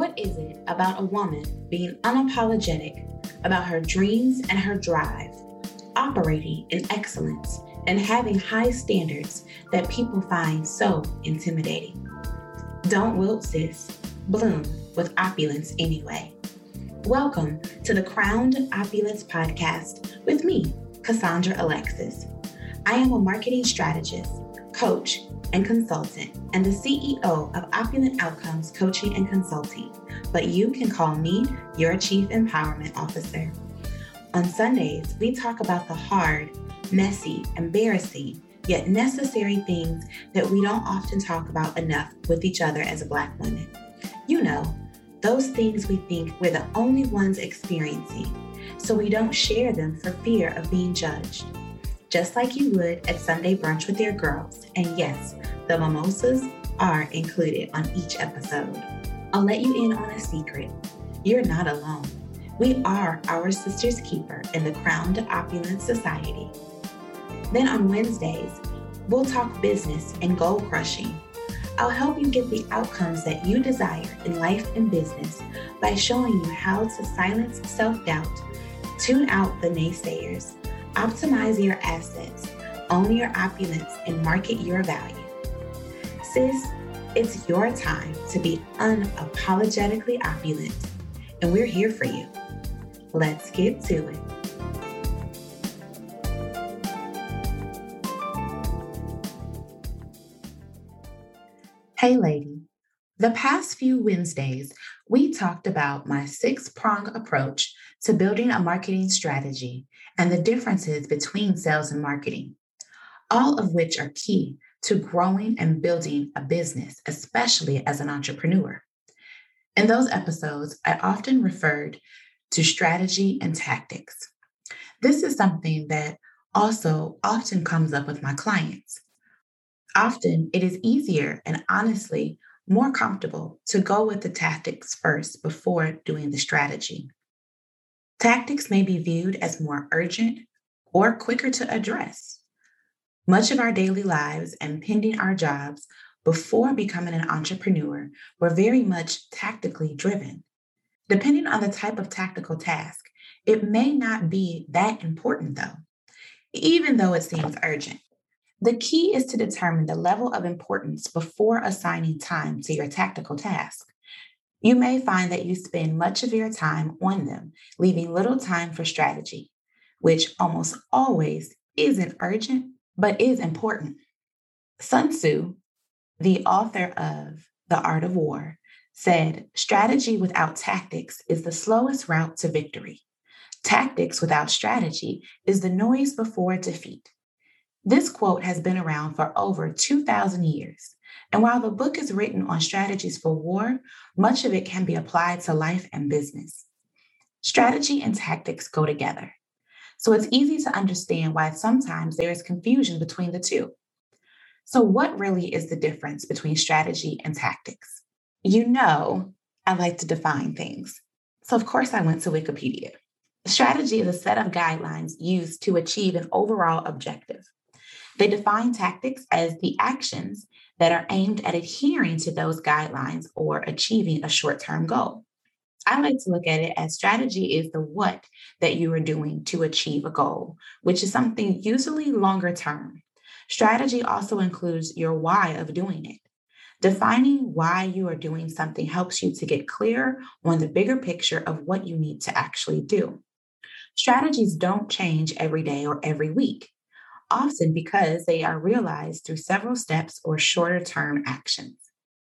What is it about a woman being unapologetic about her dreams and her drive, operating in excellence and having high standards that people find so intimidating? Don't wilt, sis. Bloom with opulence anyway. Welcome to the Crowned Opulence Podcast with me, Cassandra Alexis. I am a marketing strategist, coach, and consultant, and the CEO of Opulent Outcomes Coaching and Consulting, but you can call me your Chief Empowerment Officer. On Sundays, we talk about the hard, messy, embarrassing, yet necessary things that we don't often talk about enough with each other as Black women. You know, those things we think we're the only ones experiencing, so we don't share them for fear of being judged. Just like you would at Sunday brunch with your girls. And yes, the mimosas are included on each episode. I'll let you in on a secret. You're not alone. We are our sister's keeper in the Crowned Opulence Society. Then on Wednesdays, we'll talk business and goal crushing. I'll help you get the outcomes that you desire in life and business by showing you how to silence self doubt, tune out the naysayers, optimize your assets, own your opulence, and market your value. Sis, it's your time to be unapologetically opulent, and we're here for you. Let's get to it. Hey, lady. The past few Wednesdays, we talked about my six prong approach to building a marketing strategy and the differences between sales and marketing, all of which are key to growing and building a business, especially as an entrepreneur. In those episodes, I often referred to strategy and tactics. This is something that also often comes up with my clients. Often it is easier and honestly more comfortable to go with the tactics first before doing the strategy. Tactics may be viewed as more urgent or quicker to address. Much of our daily lives and pending our jobs before becoming an entrepreneur were very much tactically driven. Depending on the type of tactical task, it may not be that important though, even though it seems urgent. The key is to determine the level of importance before assigning time to your tactical task. You may find that you spend much of your time on them, leaving little time for strategy, which almost always isn't urgent but is important. Sun Tzu, the author of The Art of War, said strategy without tactics is the slowest route to victory. Tactics without strategy is the noise before defeat. This quote has been around for over 2,000 years. And while the book is written on strategies for war, much of it can be applied to life and business. Strategy and tactics go together. So it's easy to understand why sometimes there is confusion between the two. So, what really is the difference between strategy and tactics? You know, I like to define things. So, of course, I went to Wikipedia. Strategy is a set of guidelines used to achieve an overall objective. They define tactics as the actions that are aimed at adhering to those guidelines or achieving a short term goal. I like to look at it as strategy is the what that you are doing to achieve a goal, which is something usually longer term. Strategy also includes your why of doing it. Defining why you are doing something helps you to get clear on the bigger picture of what you need to actually do. Strategies don't change every day or every week, often because they are realized through several steps or shorter term actions,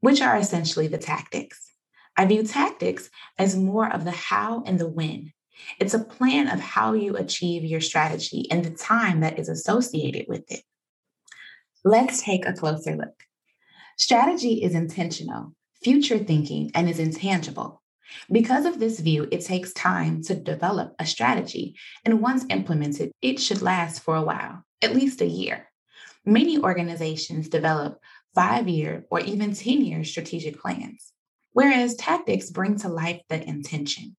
which are essentially the tactics. I view tactics as more of the how and the when. It's a plan of how you achieve your strategy and the time that is associated with it. Let's take a closer look. Strategy is intentional, future thinking, and is intangible. Because of this view, it takes time to develop a strategy, and once implemented, it should last for a while, at least a year. Many organizations develop five year or even 10 year strategic plans whereas tactics bring to life the intention.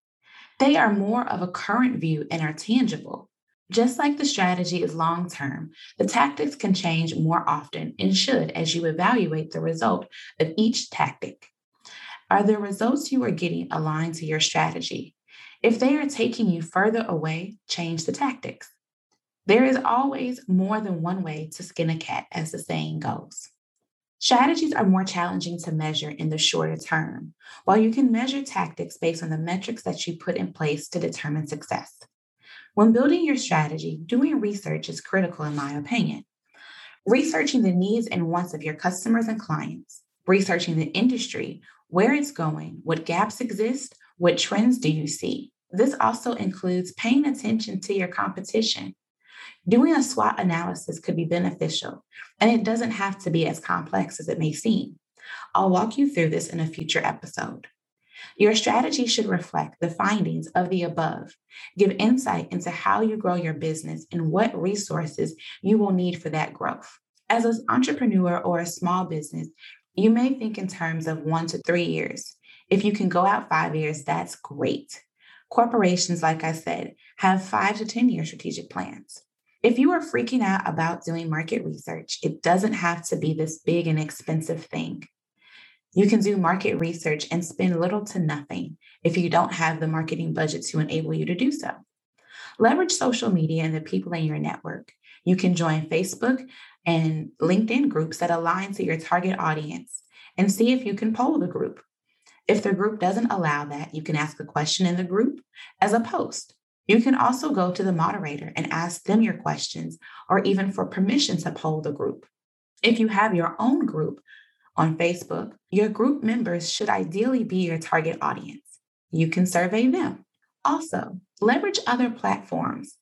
They are more of a current view and are tangible. Just like the strategy is long term, the tactics can change more often and should as you evaluate the result of each tactic. Are the results you are getting aligned to your strategy? If they are taking you further away, change the tactics. There is always more than one way to skin a cat, as the saying goes. Strategies are more challenging to measure in the shorter term, while you can measure tactics based on the metrics that you put in place to determine success. When building your strategy, doing research is critical, in my opinion. Researching the needs and wants of your customers and clients, researching the industry, where it's going, what gaps exist, what trends do you see. This also includes paying attention to your competition. Doing a SWOT analysis could be beneficial, and it doesn't have to be as complex as it may seem. I'll walk you through this in a future episode. Your strategy should reflect the findings of the above, give insight into how you grow your business and what resources you will need for that growth. As an entrepreneur or a small business, you may think in terms of one to three years. If you can go out five years, that's great. Corporations, like I said, have five to 10 year strategic plans. If you are freaking out about doing market research, it doesn't have to be this big and expensive thing. You can do market research and spend little to nothing if you don't have the marketing budget to enable you to do so. Leverage social media and the people in your network. You can join Facebook and LinkedIn groups that align to your target audience and see if you can poll the group. If the group doesn't allow that, you can ask a question in the group as a post. You can also go to the moderator and ask them your questions or even for permission to poll the group. If you have your own group on Facebook, your group members should ideally be your target audience. You can survey them. Also, leverage other platforms,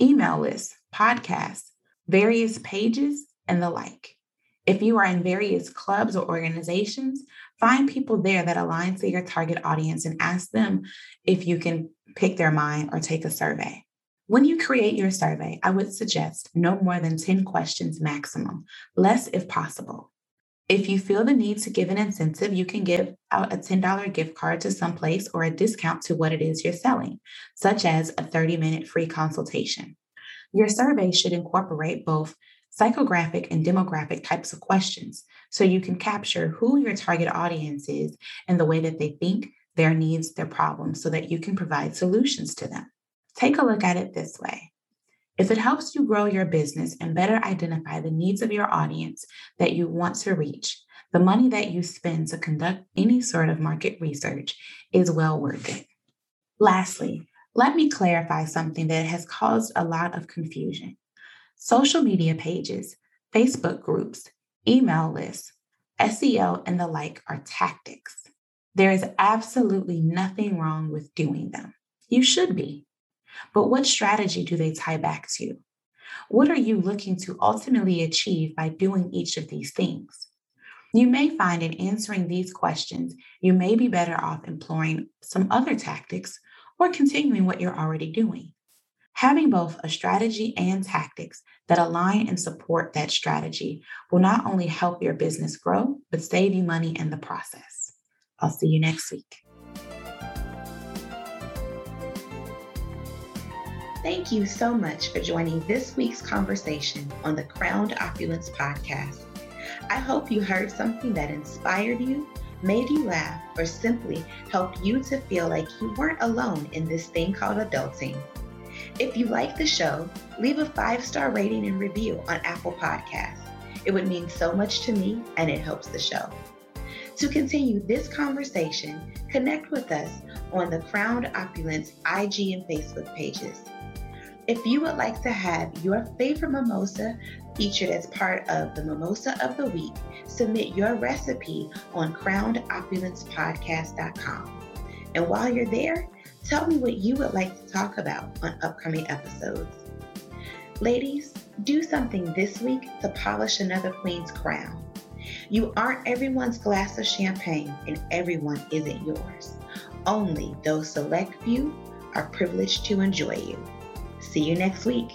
email lists, podcasts, various pages, and the like. If you are in various clubs or organizations, find people there that align to your target audience and ask them if you can pick their mind or take a survey. When you create your survey, I would suggest no more than 10 questions maximum, less if possible. If you feel the need to give an incentive, you can give out a $10 gift card to some place or a discount to what it is you're selling, such as a 30 minute free consultation. Your survey should incorporate both psychographic and demographic types of questions so you can capture who your target audience is and the way that they think, their needs, their problems, so that you can provide solutions to them. Take a look at it this way. If it helps you grow your business and better identify the needs of your audience that you want to reach, the money that you spend to conduct any sort of market research is well worth it. Lastly, let me clarify something that has caused a lot of confusion. Social media pages, Facebook groups, email lists, SEO, and the like are tactics. There is absolutely nothing wrong with doing them. You should be. But what strategy do they tie back to? What are you looking to ultimately achieve by doing each of these things? You may find in answering these questions, you may be better off employing some other tactics or continuing what you're already doing. Having both a strategy and tactics that align and support that strategy will not only help your business grow, but save you money in the process. I'll see you next week. Thank you so much for joining this week's conversation on the Crowned Opulence podcast. I hope you heard something that inspired you made you laugh, or simply helped you to feel like you weren't alone in this thing called adulting. If you like the show, leave a five star rating and review on Apple Podcasts. It would mean so much to me and it helps the show. To continue this conversation, connect with us on the Crowned Opulence IG and Facebook pages. If you would like to have your favorite mimosa featured as part of the Mimosa of the Week, submit your recipe on crownedopulencepodcast.com. And while you're there, tell me what you would like to talk about on upcoming episodes. Ladies, do something this week to polish another queen's crown. You aren't everyone's glass of champagne, and everyone isn't yours. Only those select few are privileged to enjoy you. See you next week.